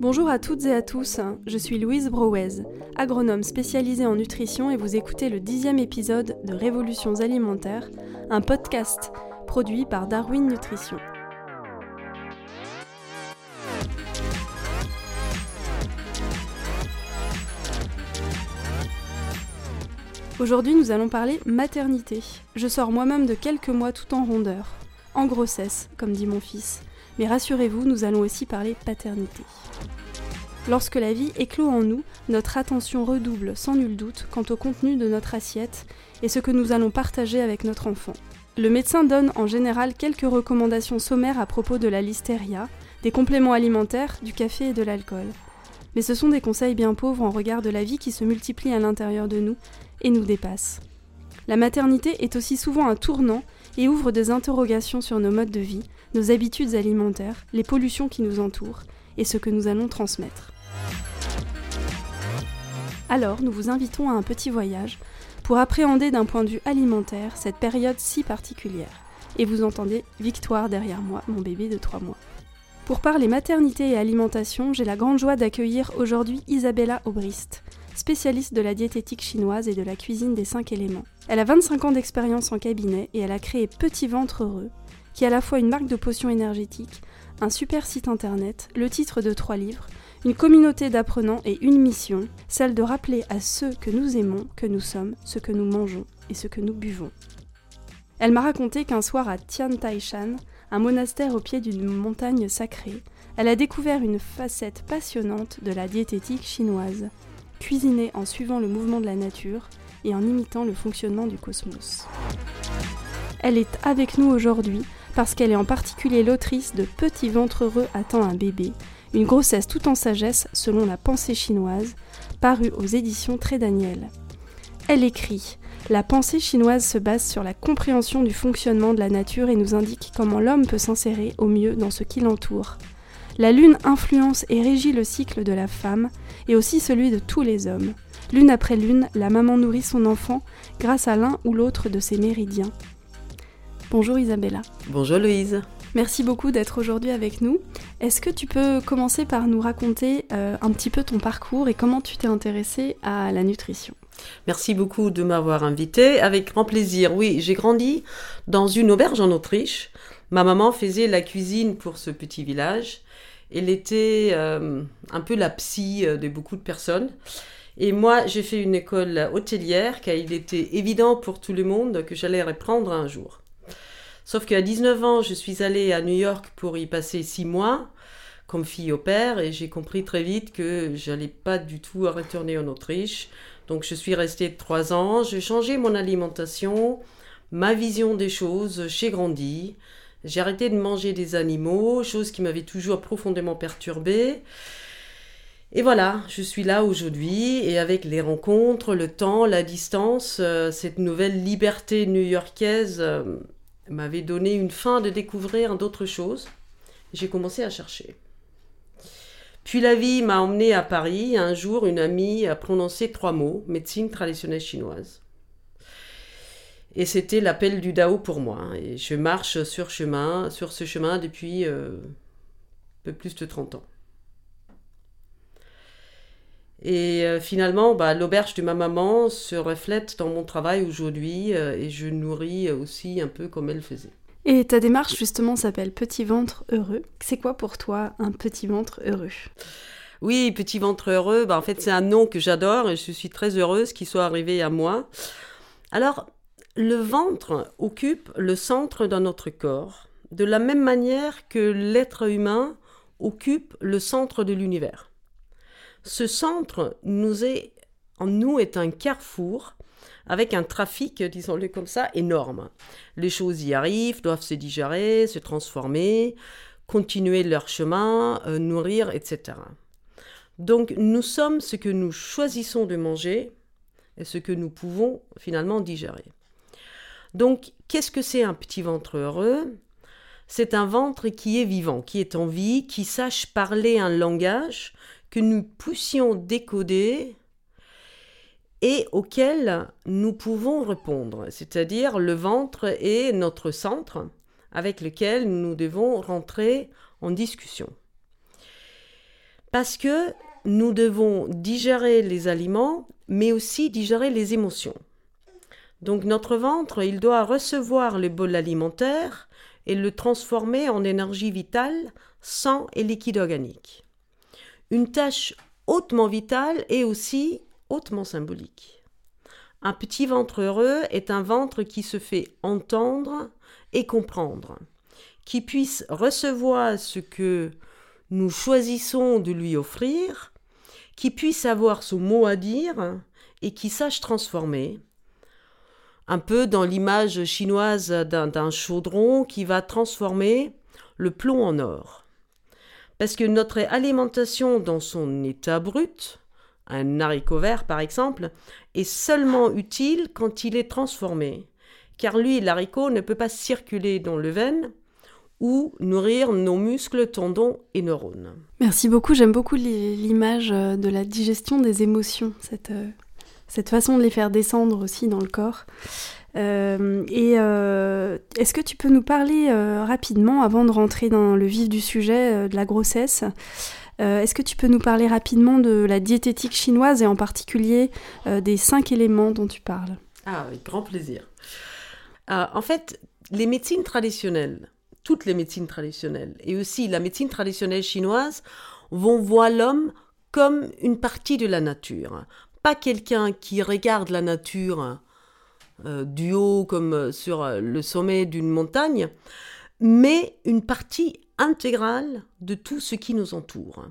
Bonjour à toutes et à tous, je suis Louise Brouez, agronome spécialisée en nutrition et vous écoutez le dixième épisode de Révolutions alimentaires, un podcast produit par Darwin Nutrition. Aujourd'hui, nous allons parler maternité. Je sors moi-même de quelques mois tout en rondeur, en grossesse, comme dit mon fils. Mais rassurez-vous, nous allons aussi parler paternité. Lorsque la vie éclot en nous, notre attention redouble sans nul doute quant au contenu de notre assiette et ce que nous allons partager avec notre enfant. Le médecin donne en général quelques recommandations sommaires à propos de la listeria, des compléments alimentaires, du café et de l'alcool. Mais ce sont des conseils bien pauvres en regard de la vie qui se multiplie à l'intérieur de nous et nous dépasse. La maternité est aussi souvent un tournant et ouvre des interrogations sur nos modes de vie, nos habitudes alimentaires, les pollutions qui nous entourent et ce que nous allons transmettre. Alors, nous vous invitons à un petit voyage pour appréhender d'un point de vue alimentaire cette période si particulière. Et vous entendez Victoire derrière moi, mon bébé de 3 mois. Pour parler maternité et alimentation, j'ai la grande joie d'accueillir aujourd'hui Isabella Aubrist, spécialiste de la diététique chinoise et de la cuisine des 5 éléments. Elle a 25 ans d'expérience en cabinet et elle a créé Petit Ventre Heureux, qui est à la fois une marque de potions énergétiques, un super site internet, le titre de trois livres, une communauté d'apprenants et une mission, celle de rappeler à ceux que nous aimons que nous sommes ce que nous mangeons et ce que nous buvons. Elle m'a raconté qu'un soir à Tian Taishan, un monastère au pied d'une montagne sacrée, elle a découvert une facette passionnante de la diététique chinoise, cuisinée en suivant le mouvement de la nature et en imitant le fonctionnement du cosmos. Elle est avec nous aujourd'hui parce qu'elle est en particulier l'autrice de Petit ventre heureux attend un bébé, une grossesse tout en sagesse selon la pensée chinoise, parue aux éditions Très Daniel. Elle écrit La pensée chinoise se base sur la compréhension du fonctionnement de la nature et nous indique comment l'homme peut s'insérer au mieux dans ce qui l'entoure. La lune influence et régit le cycle de la femme et aussi celui de tous les hommes. Lune après lune, la maman nourrit son enfant grâce à l'un ou l'autre de ses méridiens. Bonjour Isabella. Bonjour Louise. Merci beaucoup d'être aujourd'hui avec nous. Est-ce que tu peux commencer par nous raconter euh, un petit peu ton parcours et comment tu t'es intéressée à la nutrition? Merci beaucoup de m'avoir invitée. Avec grand plaisir. Oui, j'ai grandi dans une auberge en Autriche. Ma maman faisait la cuisine pour ce petit village. Elle était euh, un peu la psy euh, de beaucoup de personnes. Et moi, j'ai fait une école hôtelière car il était évident pour tout le monde que j'allais reprendre un jour. Sauf qu'à 19 ans, je suis allée à New York pour y passer six mois comme fille au père et j'ai compris très vite que j'allais pas du tout retourner en Autriche. Donc je suis restée trois ans, j'ai changé mon alimentation, ma vision des choses, j'ai grandi, j'ai arrêté de manger des animaux, chose qui m'avait toujours profondément perturbée. Et voilà, je suis là aujourd'hui et avec les rencontres, le temps, la distance, euh, cette nouvelle liberté new-yorkaise euh, m'avait donné une fin de découvrir d'autres choses. J'ai commencé à chercher. Puis la vie m'a emmené à Paris. Un jour, une amie a prononcé trois mots médecine traditionnelle chinoise. Et c'était l'appel du Dao pour moi. Et je marche sur, chemin, sur ce chemin depuis euh, peu plus de 30 ans. Et euh, finalement, bah, l'auberge de ma maman se reflète dans mon travail aujourd'hui euh, et je nourris aussi un peu comme elle faisait. Et ta démarche justement s'appelle Petit ventre heureux. C'est quoi pour toi un petit ventre heureux? Oui, Petit ventre heureux, bah, en fait c'est un nom que j'adore et je suis très heureuse qu'il soit arrivé à moi. Alors, le ventre occupe le centre de notre corps, de la même manière que l'être humain occupe le centre de l'univers. Ce centre nous est, en nous est un carrefour avec un trafic, disons-le comme ça, énorme. Les choses y arrivent, doivent se digérer, se transformer, continuer leur chemin, euh, nourrir, etc. Donc nous sommes ce que nous choisissons de manger et ce que nous pouvons finalement digérer. Donc qu'est-ce que c'est un petit ventre heureux? C'est un ventre qui est vivant, qui est en vie, qui sache parler un langage que nous puissions décoder et auquel nous pouvons répondre. C'est-à-dire le ventre est notre centre avec lequel nous devons rentrer en discussion. Parce que nous devons digérer les aliments, mais aussi digérer les émotions. Donc notre ventre, il doit recevoir le bol alimentaire et le transformer en énergie vitale, sang et liquide organique. Une tâche hautement vitale et aussi hautement symbolique. Un petit ventre heureux est un ventre qui se fait entendre et comprendre, qui puisse recevoir ce que nous choisissons de lui offrir, qui puisse avoir son mot à dire et qui sache transformer, un peu dans l'image chinoise d'un chaudron qui va transformer le plomb en or. Parce que notre alimentation dans son état brut, un haricot vert par exemple, est seulement utile quand il est transformé. Car lui, l'haricot ne peut pas circuler dans le veine ou nourrir nos muscles, tendons et neurones. Merci beaucoup, j'aime beaucoup l'image euh, de la digestion des émotions, cette, euh, cette façon de les faire descendre aussi dans le corps. Euh, et euh, est-ce que tu peux nous parler euh, rapidement, avant de rentrer dans le vif du sujet de la grossesse, est-ce que tu peux nous parler rapidement de la diététique chinoise et en particulier des cinq éléments dont tu parles? Ah, avec grand plaisir. en fait, les médecines traditionnelles, toutes les médecines traditionnelles, et aussi la médecine traditionnelle chinoise, vont voir l'homme comme une partie de la nature pas quelqu'un qui regarde la nature euh, du haut comme euh, sur euh, le sommet d'une montagne, mais une partie intégrale de tout ce qui nous entoure.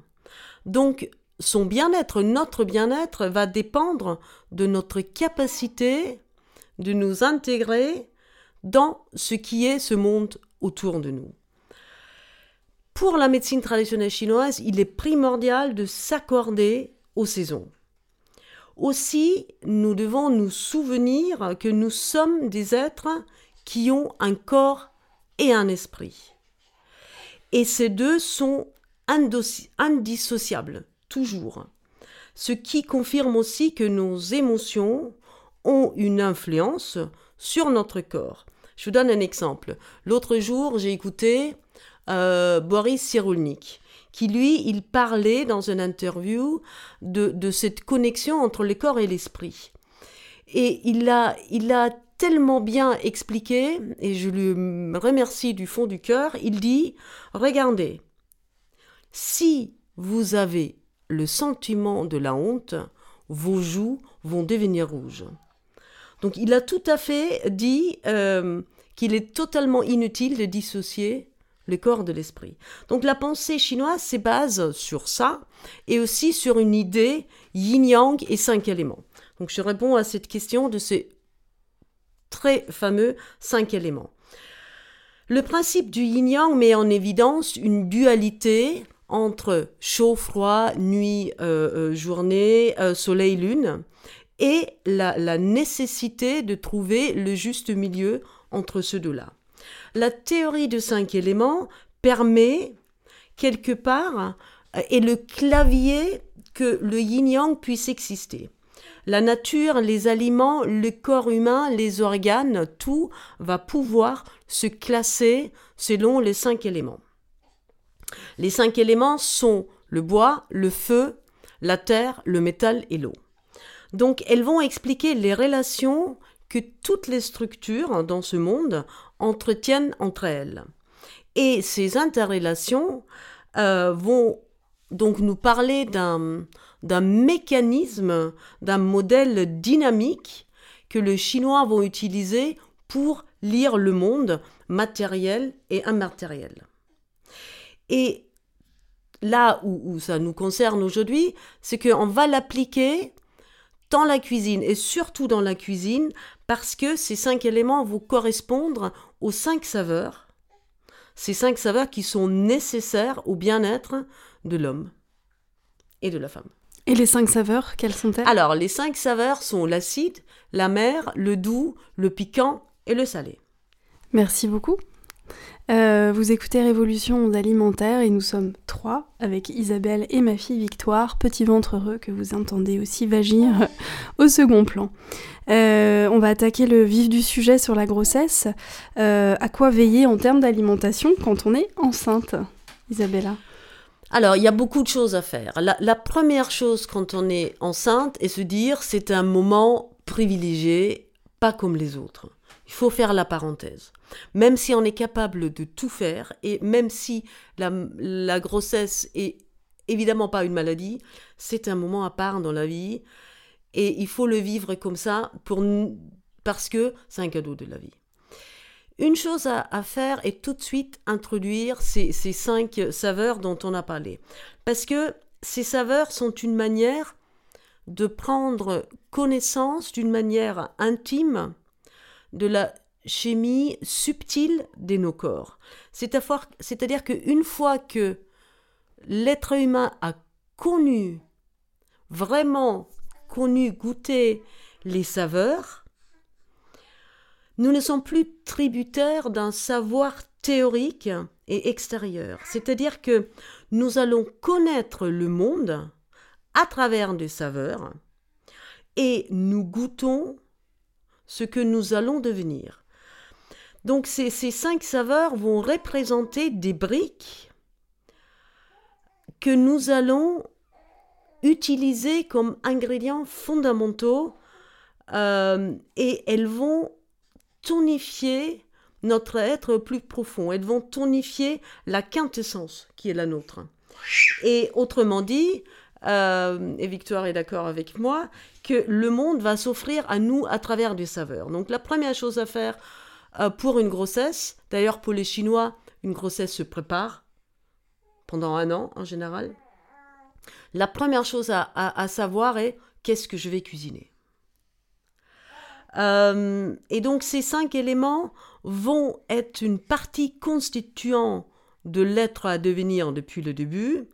Donc, son bien-être, notre bien-être, va dépendre de notre capacité de nous intégrer dans ce qui est ce monde autour de nous. Pour la médecine traditionnelle chinoise, il est primordial de s'accorder aux saisons. Aussi, nous devons nous souvenir que nous sommes des êtres qui ont un corps et un esprit. Et ces deux sont indissociables, toujours. Ce qui confirme aussi que nos émotions ont une influence sur notre corps. Je vous donne un exemple. L'autre jour, j'ai écouté euh, Boris Cyrulnik qui lui, il parlait dans une interview de, cette connexion entre le corps et l'esprit. Et il a, il tellement bien expliqué, et je lui remercie du fond du cœur, il dit, regardez, si vous avez le sentiment de la honte, vos joues vont devenir rouges. Donc il a tout à fait dit euh, qu'il est totalement inutile de dissocier le corps de l'esprit. Donc la pensée chinoise se base sur ça et aussi sur une idée yin-yang et cinq éléments. Donc je réponds à cette question de ces très fameux cinq éléments. Le principe du yin-yang met en évidence une dualité entre chaud-froid, nuit, euh, euh, journée, euh, soleil-lune, et la nécessité de trouver le juste milieu entre ces deux-là la théorie de cinq éléments permet, quelque part, et le clavier que le yin-yang puisse exister. La nature, les aliments, le corps humain, les organes, tout va pouvoir se classer selon les cinq éléments. Les cinq éléments sont le bois, le feu, la terre, le métal et l'eau. Donc elles vont expliquer les relations que toutes les structures dans ce monde entretiennent entre elles. Et ces interrelations euh, vont donc nous parler d'un, mécanisme, d'un modèle dynamique que les Chinois vont utiliser pour lire le monde matériel et immatériel. Et là où, où ça nous concerne aujourd'hui, c'est qu'on va l'appliquer dans la cuisine et surtout dans la cuisine parce que ces cinq éléments vont correspondre aux cinq saveurs, ces cinq saveurs qui sont nécessaires au bien-être de l'homme et de la femme. Et les cinq saveurs, quelles sont-elles? Alors, les cinq saveurs sont l'acide, la mer, le doux, le piquant et le salé. Merci beaucoup. Euh, vous écoutez Révolution alimentaire et nous sommes trois avec Isabelle et ma fille Victoire, petit ventre heureux que vous entendez aussi vagir au second plan. Euh, on va attaquer le vif du sujet sur la grossesse. Euh, à quoi veiller en termes d'alimentation quand on est enceinte, Isabella? Alors, il y a beaucoup de choses à faire. La, première chose quand on est enceinte est se dire c'est un moment privilégié, pas comme les autres. Il faut faire la parenthèse. Même si on est capable de tout faire, et même si la, grossesse est évidemment pas une maladie, c'est un moment à part dans la vie, et il faut le vivre comme ça pour, parce que c'est un cadeau de la vie. Une chose à, faire est tout de suite introduire ces, ces, cinq saveurs dont on a parlé. Parce que ces saveurs sont une manière de prendre connaissance d'une manière intime de la chimie subtile de nos corps. C'est-à-dire qu'une fois que l'être humain a connu, vraiment connu, goûté les saveurs, nous ne sommes plus tributaires d'un savoir théorique et extérieur. C'est-à-dire que nous allons connaître le monde à travers des saveurs et nous goûtons ce que nous allons devenir. Donc ces, cinq saveurs vont représenter des briques que nous allons utiliser comme ingrédients fondamentaux euh, et elles vont tonifier notre être plus profond. Elles vont tonifier la quintessence qui est la nôtre. Et autrement dit, euh, et Victoire est d'accord avec moi, que le monde va s'offrir à nous à travers des saveurs. Donc la première chose à faire euh, pour une grossesse, d'ailleurs pour les Chinois, une grossesse se prépare pendant un an en général. La première chose à savoir est qu'est-ce que je vais cuisiner? Euh, et donc ces cinq éléments vont être une partie constituante de l'être à devenir depuis le début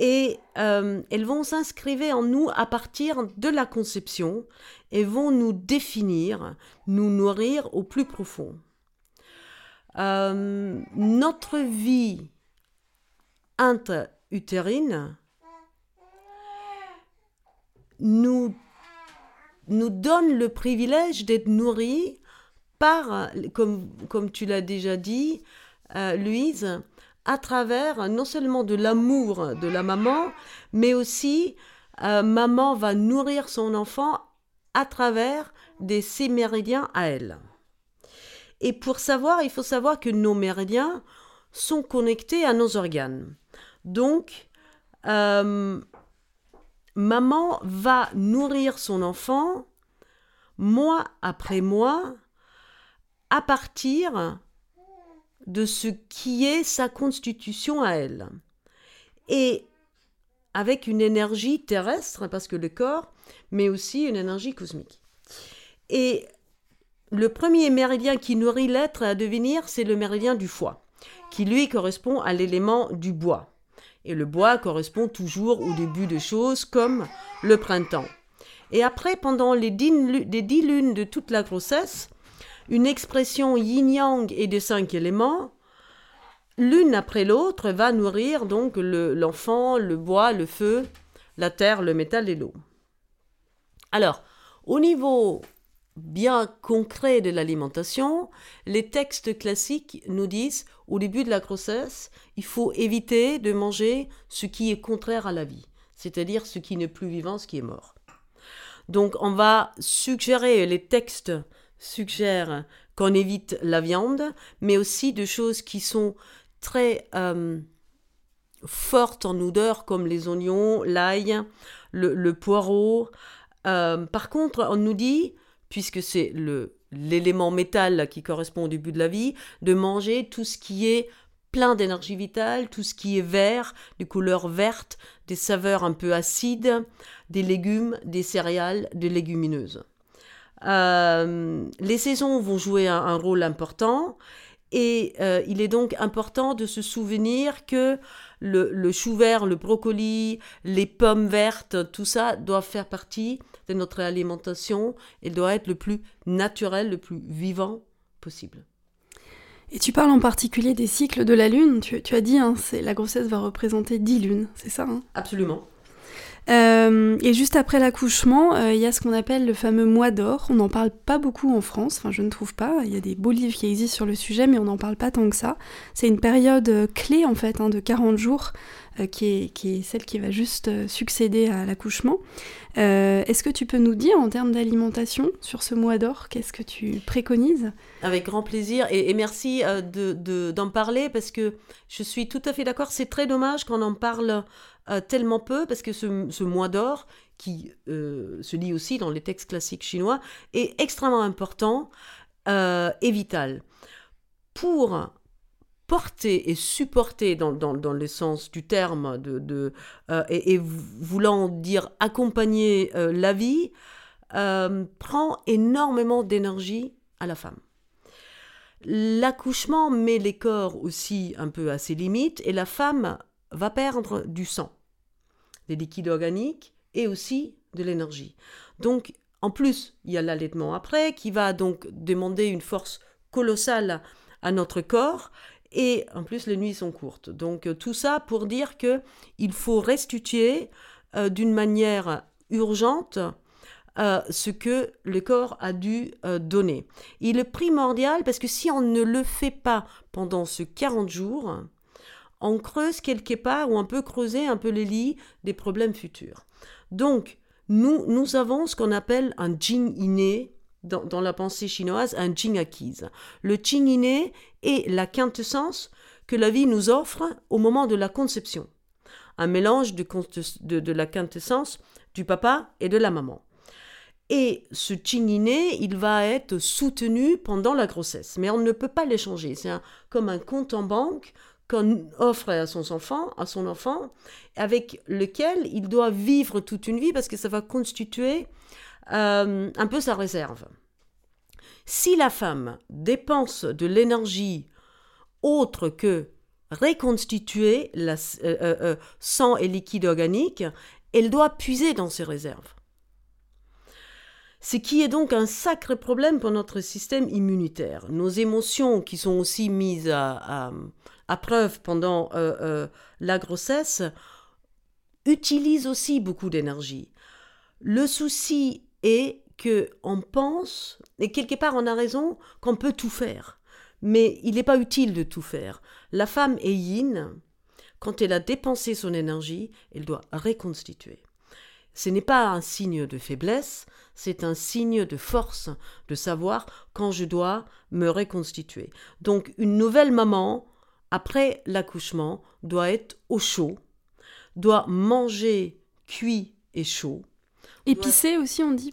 et euh, elles vont s'inscrire en nous à partir de la conception et vont nous définir, nous nourrir au plus profond. Euh, notre vie intra-utérine nous nous donne le privilège d'être nourris par, comme, comme tu l'as déjà dit, euh, Louise, à travers non seulement de l'amour de la maman, mais aussi euh, maman va nourrir son enfant à travers des ses méridiens à elle. Et pour savoir, il faut savoir que nos méridiens sont connectés à nos organes. Donc, euh, maman va nourrir son enfant mois après mois à partir de ce qui est sa constitution à elle. Et avec une énergie terrestre, parce que le corps, mais aussi une énergie cosmique. Et le premier méridien qui nourrit l'être à devenir, c'est le méridien du foie, qui lui correspond à l'élément du bois. Et le bois correspond toujours au début de choses comme le printemps. Et après, pendant les dix, lunes de toute la grossesse, une expression yin-yang et de cinq éléments, l'une après l'autre, va nourrir donc l'enfant, le, bois, le feu, la terre, le métal et l'eau. Alors, au niveau bien concret de l'alimentation, les textes classiques nous disent au début de la grossesse, il faut éviter de manger ce qui est contraire à la vie, c'est-à-dire ce qui n'est plus vivant, ce qui est mort. Donc on va suggérer, les textes suggèrent qu'on évite la viande, mais aussi de choses qui sont très euh, fortes en odeur, comme les oignons, l'ail, le, poireau. Euh, par contre, on nous dit puisque c'est le l'élément métal qui correspond au début de la vie, de manger tout ce qui est plein d'énergie vitale, tout ce qui est vert, de couleur verte, des saveurs un peu acides, des légumes, des céréales, des légumineuses. Euh, les saisons vont jouer un, rôle important et euh, il est donc important de se souvenir que le, le, chou vert, le brocoli, les pommes vertes, tout ça doit faire partie de notre alimentation et doit être le plus naturel, le plus vivant possible. Et tu parles en particulier des cycles de la Lune. Tu, as dit, hein, c'est la grossesse va représenter 10 lunes, c'est ça hein? Absolument. Euh, et juste après l'accouchement, euh, il y a ce qu'on appelle le fameux mois d'or. On n'en parle pas beaucoup en France, enfin je ne trouve pas. Il y a des beaux livres qui existent sur le sujet, mais on n'en parle pas tant que ça. C'est une période euh, clé en fait, hein, de 40 jours, qui, est, qui, est, celle qui va juste succéder à l'accouchement. Est-ce que tu peux nous dire en termes d'alimentation sur ce mois d'or, qu'est-ce que tu préconises? Avec grand plaisir et, merci d'en de, d'en parler parce que je suis tout à fait d'accord. C'est très dommage qu'on en parle euh, tellement peu parce que ce, mois d'or, qui euh, se lit aussi dans les textes classiques chinois, est extrêmement important euh, et vital. Pour porter et supporter dans, dans, le sens du terme de, et, voulant dire accompagner la vie, prend énormément d'énergie à la femme. L'accouchement met les corps aussi un peu à ses limites et la femme va perdre du sang des liquides organiques et aussi de l'énergie. Donc, en plus, il y a l'allaitement après qui va donc demander une force colossale à notre corps et en plus les nuits sont courtes. Donc euh, tout ça pour dire que il faut restituer euh, d'une manière urgente euh, ce que le corps a dû donner. Il est primordial parce que si on ne le fait pas pendant ce 40 jours, on creuse quelque part ou on peut creuser un peu les lits des problèmes futurs. Donc, nous, nous avons ce qu'on appelle un jing inné dans, la pensée chinoise, un jing acquise. Le jing inné est la quintessence que la vie nous offre au moment de la conception. Un mélange de, la quintessence du papa et de la maman. Et ce jing inné, il va être soutenu pendant la grossesse. Mais on ne peut pas l'échanger. C'est comme un compte en banque qu'on offre à son enfant, avec lequel il doit vivre toute une vie parce que ça va constituer euh, un peu sa réserve. Si la femme dépense de l'énergie autre que reconstituer la, euh, euh, sang et liquide organique, elle doit puiser dans ses réserves. Ce qui est donc un sacré problème pour notre système immunitaire. Nos émotions qui sont aussi mises à, preuve pendant euh, euh, la grossesse, utilise aussi beaucoup d'énergie. Le souci est que on pense, et quelque part on a raison, qu'on peut tout faire. Mais il n'est pas utile de tout faire. La femme est yin. Quand elle a dépensé son énergie, elle doit reconstituer. Ce n'est pas un signe de faiblesse, c'est un signe de force, de savoir quand je dois me reconstituer. Donc une nouvelle maman après l'accouchement, doit être au chaud, doit manger cuit et chaud. Épicé aussi, on dit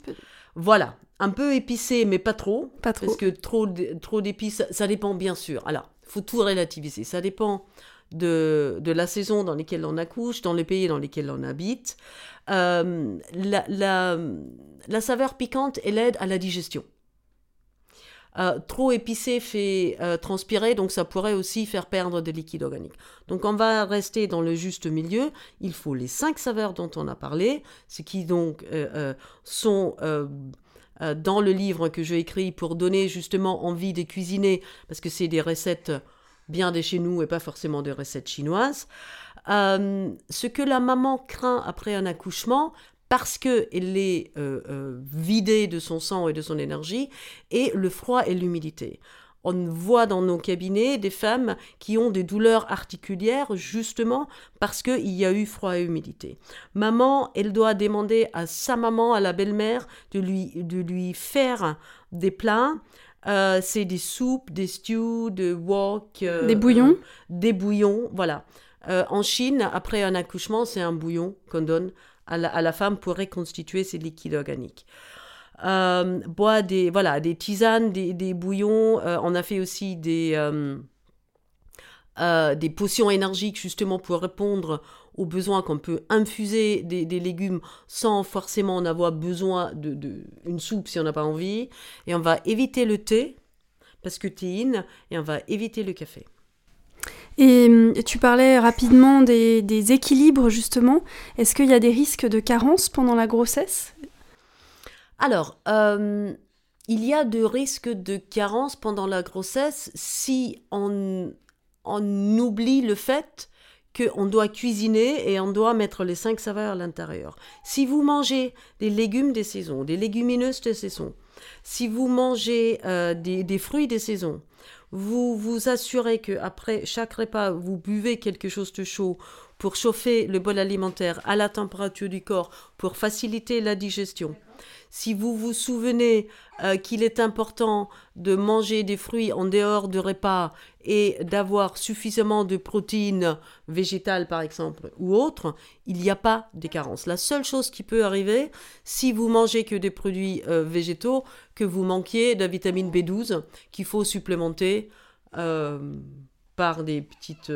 Voilà, un peu épicé, mais pas trop. Pas trop. Parce que trop, trop d'épices, ça dépend bien sûr. Alors, il faut tout relativiser. Ça dépend de, de, la saison dans laquelle on accouche, dans les pays dans lesquels on habite. Euh, la, la, la saveur piquante, elle aide à la digestion. Euh, trop épicé fait euh, transpirer, donc ça pourrait aussi faire perdre des liquides organiques. Donc on va rester dans le juste milieu. Il faut les cinq saveurs dont on a parlé, ce qui donc sont dans le livre que j'ai écrit pour donner justement envie de cuisiner, parce que c'est des recettes bien de chez nous et pas forcément des recettes chinoises. ce que la maman craint après un accouchement, parce qu'elle est euh, euh, vidée de son sang et de son énergie, et le froid et l'humidité. On voit dans nos cabinets des femmes qui ont des douleurs articulaires justement parce qu'il y a eu froid et humidité. Maman, elle doit demander à sa maman, à la belle-mère, de lui, de lui faire des plats. Euh, c'est des soupes, des stews, des wok. des bouillons Des bouillons, voilà. en Chine, après un accouchement, c'est un bouillon qu'on donne à la, femme pour reconstituer ses liquides organiques. Euh, boit des, voilà, des tisanes, des, des bouillons. Euh, on a fait aussi des, euh, des potions énergiques justement pour répondre aux besoins qu'on peut infuser des, des, légumes sans forcément en avoir besoin d'une de, une soupe si on n'a pas envie. Et on va éviter le thé parce que théine et on va éviter le café. Et hum, tu parlais rapidement des, équilibres, justement. Est-ce qu'il y a des risques de carence pendant la grossesse? Alors, hum, il y a des risques de carence pendant la grossesse si on, on oublie le fait qu'on doit cuisiner et on doit mettre les cinq saveurs à l'intérieur. Si vous mangez des légumes des saisons, des légumineuses des saisons, si vous mangez euh, des, des fruits des saisons, vous vous assurez que après chaque repas, vous buvez quelque chose de chaud pour chauffer le bol alimentaire à la température du corps pour faciliter la digestion. Si vous vous souvenez euh, qu'il est important de manger des fruits en dehors du repas et d'avoir suffisamment de protéines végétales par exemple ou autres, il n'y a pas de carence. La seule chose qui peut arriver, si vous mangez que des produits euh, végétaux, que vous manquiez de vitamine B12 qu'il faut supplémenter euh, par des petites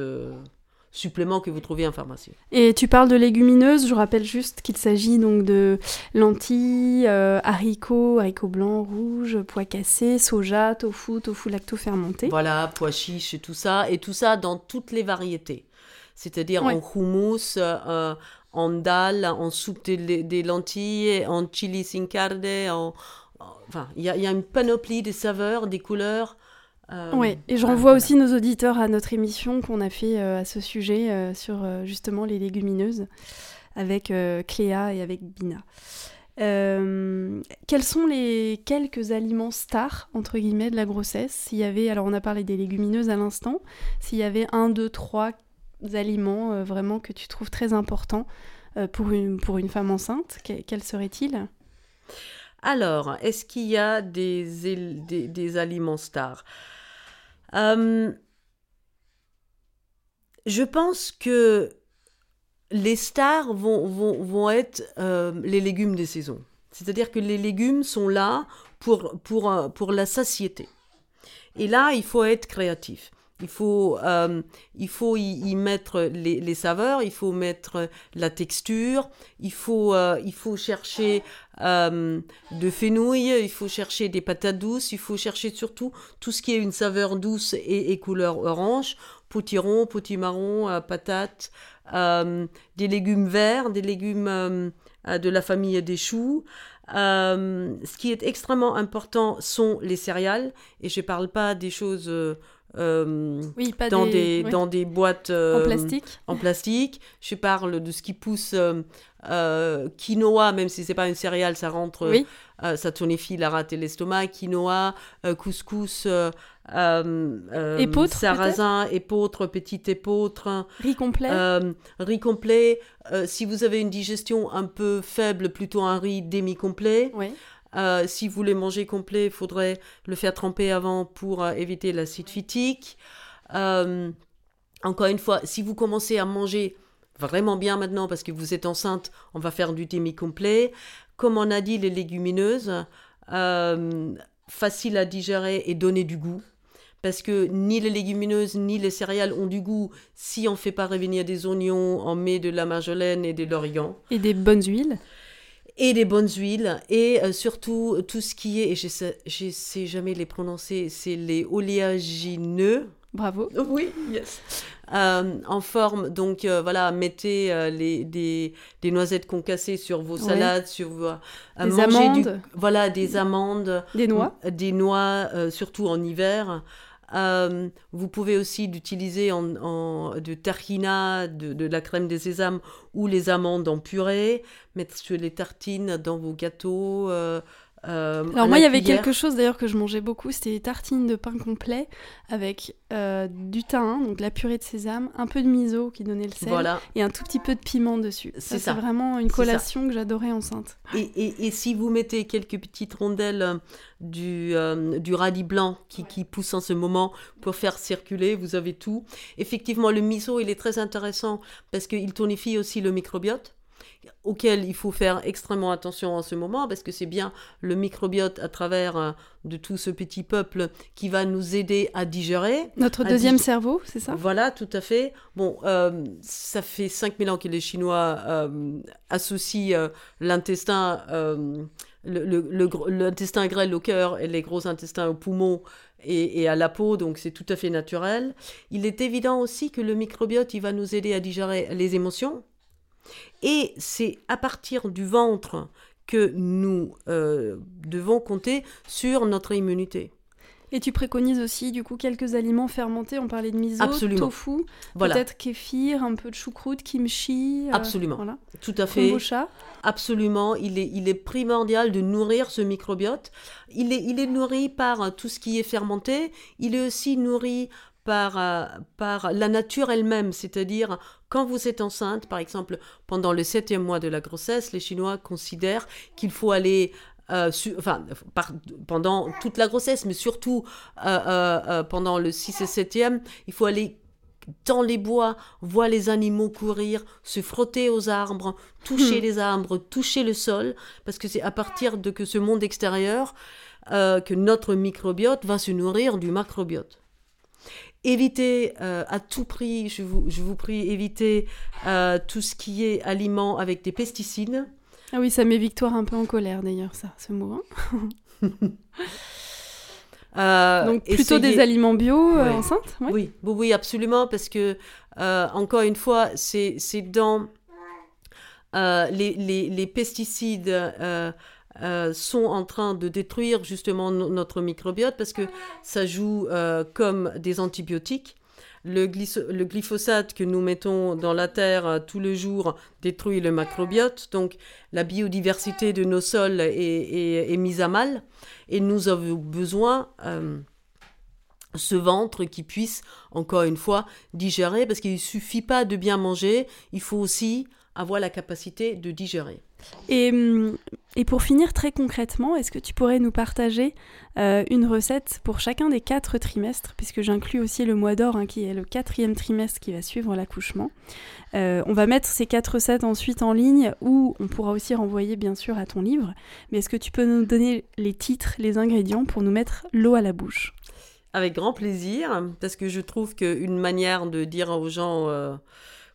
suppléments que vous trouvez en pharmacie. Et tu parles de légumineuses, je rappelle juste qu'il s'agit donc de lentilles, euh, haricots, haricots blancs, rouges, pois cassés, soja, tofu, tofu lacto-fermenté. Voilà, pois chiches et tout ça, et tout ça dans toutes les variétés. C'est-à-dire en hummus, euh, en dal, en soupe des lentilles, en chili sin carne, en... Enfin, il y, y, a une panoplie de saveurs, des couleurs euh, oui, et je renvoie aussi nos auditeurs à notre émission qu'on a fait euh, à ce sujet euh, sur justement les légumineuses avec Cléa et avec Bina. quels sont les quelques aliments stars entre guillemets de la grossesse? S'il y avait, alors on a parlé des légumineuses à l'instant, s'il y avait un, deux, trois aliments vraiment que tu trouves très importants pour, une, pour une femme enceinte, quels seraient-ils? Alors, est-ce qu'il y a des, des, des aliments stars? Euh, je pense que les stars vont, vont, vont être euh, les légumes des saisons. C'est-à-dire que les légumes sont là pour, pour, euh, pour la satiété. Et là, il faut être créatif. Il faut, il faut y, mettre les, les, saveurs, il faut mettre la texture, il faut, il faut chercher euh, de fenouil, il faut chercher des patates douces, il faut chercher surtout tout ce qui est une saveur douce et, couleur orange, potiron, potimarron, euh, patates, euh, des légumes verts, des légumes de la famille des choux. ce qui est extrêmement important sont les céréales, et je ne parle pas des choses oui, pas dans, des, dans des boîtes en plastique. En plastique. Je parle de ce qui pousse euh, quinoa, même si c'est pas une céréale, ça rentre, oui. euh, ça tonifie la rate et l'estomac. Quinoa, euh, couscous, euh, épeautre, sarrasin, épeautre, petite épeautre. Riz complet. riz complet. si vous avez une digestion un peu faible, plutôt un riz demi-complet. Oui. Si vous voulez manger complet, il faudrait le faire tremper avant pour éviter l'acide phytique. encore une fois, si vous commencez à manger vraiment bien maintenant parce que vous êtes enceinte, on va faire du demi-complet. Comme on a dit, les légumineuses, euh, faciles à digérer et donner du goût. Parce que ni les légumineuses ni les céréales ont du goût si on ne fait pas revenir des oignons, on met de la marjolaine et de l'origan. Et des bonnes huiles et des bonnes huiles et euh, surtout tout ce qui est et je sais, je sais jamais les prononcer c'est les oléagineux bravo oui yes euh, en forme. Donc euh, voilà, mettez euh, les, des, des, noisettes concassées sur vos salades, sur vos, des amandes. voilà, des amandes, des noix, des noix, surtout en hiver. Vous pouvez aussi l'utiliser en, de tarkina, de, de, la crème de sésame ou les amandes en purée, mettre sur les tartines dans vos gâteaux, euh, Alors moi, il y avait quelque chose d'ailleurs que je mangeais beaucoup, c'était des tartines de pain complet avec euh, du thym, donc la purée de sésame, un peu de miso qui donnait le sel, et un tout petit peu de piment dessus. C'est ça. C'est vraiment une collation que j'adorais enceinte. Et, et, et, si vous mettez quelques petites rondelles euh, du, euh, du radis blanc qui, qui, pousse en ce moment pour faire circuler, vous avez tout. Effectivement, le miso, il est très intéressant parce qu'il tonifie aussi le microbiote auquel il faut faire extrêmement attention en ce moment, parce que c'est bien le microbiote à travers euh, de tout ce petit peuple qui va nous aider à digérer. Notre deuxième cerveau, c'est ça? Voilà, tout à fait. Bon, euh, ça fait 5000 ans que les Chinois euh, associent l'intestin, l'intestin grêle au cœur et les gros intestins au poumon et, et, à la peau, donc c'est tout à fait naturel. Il est évident aussi que le microbiote, il va nous aider à digérer les émotions, et c'est à partir du ventre que nous euh, devons compter sur notre immunité. Et tu préconises aussi du coup quelques aliments fermentés. On parlait de miso, Absolument. tofu, Voilà, peut-être kéfir, un peu de choucroute, kimchi. euh, Absolument. Voilà. tout à fait. Kombucha. Absolument, il est, il est primordial de nourrir ce microbiote. Il est, il est nourri par euh, tout ce qui est fermenté. Il est aussi nourri par, euh, par la nature elle-même, c'est-à-dire quand vous êtes enceinte, par exemple, pendant le septième mois de la grossesse, les Chinois considèrent qu'il faut aller euh, su- enfin, par- pendant toute la grossesse, mais surtout euh, pendant le 6 et 7e, il faut aller dans les bois, voir les animaux courir, se frotter aux arbres, toucher Hmm. les arbres, toucher le sol, parce que c'est à partir de que ce monde extérieur que notre microbiote va se nourrir du macrobiote. Évitez euh, à tout prix, je vous, je vous prie, évitez euh, tout ce qui est aliments avec des pesticides. Ah oui, ça met Victoire un peu en colère d'ailleurs, ça, ce mot. hein. Euh, Donc plutôt essayez- des aliments bio euh, Ouais. enceintes ouais. Oui, oui, oui, absolument, parce que, euh, encore une fois, c'est dans les, les, les pesticides euh, sont en train de détruire justement no- notre microbiote parce que ça joue euh, comme des antibiotiques. Le, le glyphosate que nous mettons dans la terre euh, tous les jours détruit le macrobiote, donc la biodiversité de nos sols est mise à mal et nous avons besoin euh, ce ventre qui puisse, encore une fois, digérer, parce qu'il ne suffit pas de bien manger, il faut aussi avoir la capacité de digérer. Et, hum, et pour finir très concrètement, est-ce que tu pourrais nous partager euh, une recette pour chacun des quatre trimestres, puisque j'inclus aussi le mois d'or, hein, qui est le quatrième trimestre qui va suivre l'accouchement. Euh, on va mettre ces quatre recettes ensuite en ligne, ou on pourra aussi renvoyer bien sûr à ton livre. Mais est-ce que tu peux nous donner les titres, les ingrédients pour nous mettre l'eau à la bouche? Avec grand plaisir, parce que je trouve qu'une manière de dire aux gens euh,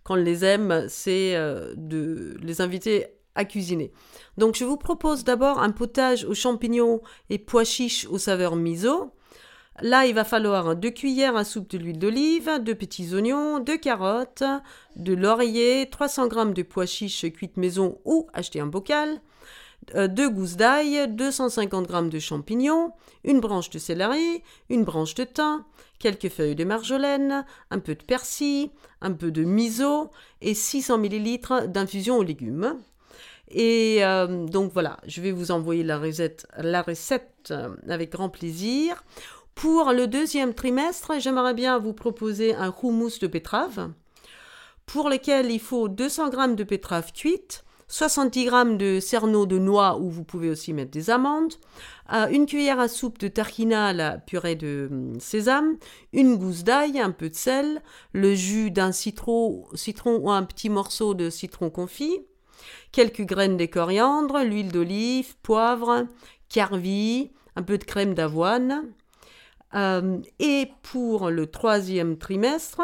qu'on les aime, c'est euh, de les inviter à cuisiner. Donc je vous propose d'abord un potage aux champignons et pois chiches aux saveurs miso. Là, il va falloir deux cuillères à soupe de l'huile d'olive, deux petits oignons, deux carottes, de laurier, 300 g de pois chiches cuites maison ou acheter un bocal, euh, deux gousses d'ail, 250 g de champignons, une branche de céleri, une branche de thym, quelques feuilles de marjolaine, un peu de persil, un peu de miso et 600 ml d'infusion aux légumes. Et euh, donc voilà, je vais vous envoyer la recette, euh, avec grand plaisir. Pour le deuxième trimestre, j'aimerais bien vous proposer un houmous de betterave, pour lequel il faut 200 g de betterave cuite, 70 g de cerneau de noix où vous pouvez aussi mettre des amandes, euh, une cuillère à soupe de tarkina, la purée de hum, sésame, une gousse d'ail, un peu de sel, le jus d'un citron, citron ou un petit morceau de citron confit, quelques graines de coriandre, l'huile d'olive, poivre, carvi, un peu de crème d'avoine. Euh, et pour le troisième trimestre,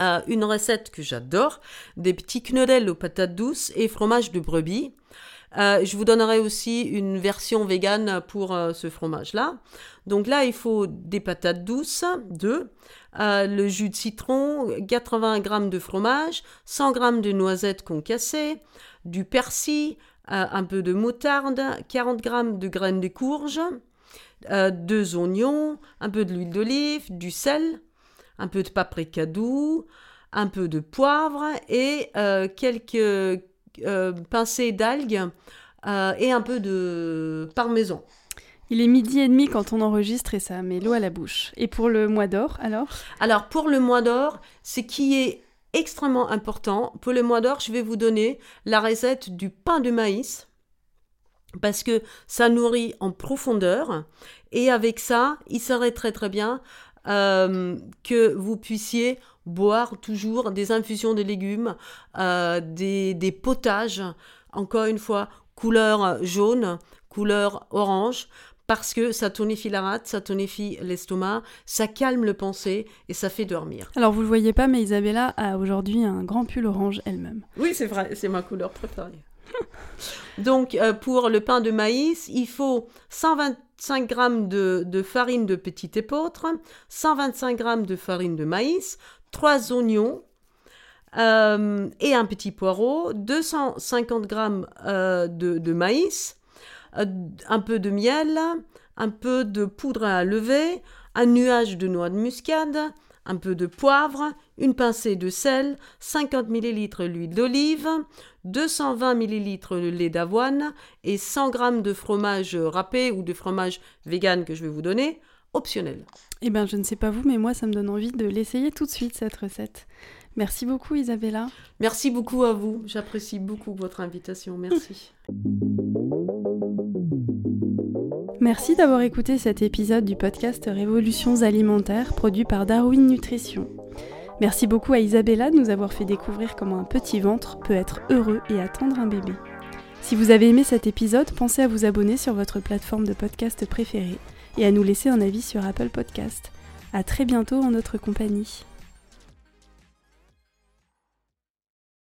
euh, une recette que j'adore, des petits knödel aux patates douces et fromage de brebis. Euh, je vous donnerai aussi une version végane pour euh, ce fromage-là. Donc là, il faut des patates douces, deux, euh, le jus de citron, 80 g de fromage, 100 g de noisettes concassées, du persil, euh, un peu de moutarde, 40 g de graines de courge, euh, deux oignons, un peu de l'huile d'olive, du sel, un peu de paprika doux, un peu de poivre et euh, quelques euh, pincées d'algues euh, et un peu de parmesan. Il est midi et demi quand on enregistre et ça met l'eau à la bouche. Et pour le mois d'or, alors? Alors pour le mois d'or, ce qui est extrêmement important, pour le mois d'or, je vais vous donner la recette du pain de maïs parce que ça nourrit en profondeur et avec ça, il serait très très bien euh, que vous puissiez boire toujours des infusions de légumes, euh, des, des potages, encore une fois, couleur jaune, couleur orange, parce que ça tonifie la rate, ça tonifie l'estomac, ça calme le pensée et ça fait dormir. Alors vous le voyez pas, mais Isabella a aujourd'hui un grand pull orange elle-même. Oui, c'est vrai, c'est ma couleur préférée. Donc, euh, pour le pain de maïs, il faut 125 g de, de farine de petit épeautre, 125 g de farine de maïs, 3 oignons euh, et un petit poireau, 250 g euh, de, de maïs, euh, un peu de miel, un peu de poudre à lever, un nuage de noix de muscade, un peu de poivre, une pincée de sel, 50 ml l'huile d'olive, 220 ml le lait d'avoine et 100 g de fromage râpé ou de fromage vegan que je vais vous donner, optionnel. Eh bien, je ne sais pas vous, mais moi, ça me donne envie de l'essayer tout de suite, cette recette. Merci beaucoup, Isabella. Merci beaucoup à vous. J'apprécie beaucoup votre invitation. Merci. Merci d'avoir écouté cet épisode du podcast Révolutions alimentaires produit par Darwin Nutrition. Merci beaucoup à Isabella de nous avoir fait découvrir comment un petit ventre peut être heureux et attendre un bébé. Si vous avez aimé cet épisode, pensez à vous abonner sur votre plateforme de podcast préférée et à nous laisser un avis sur Apple Podcast. À très bientôt en notre compagnie.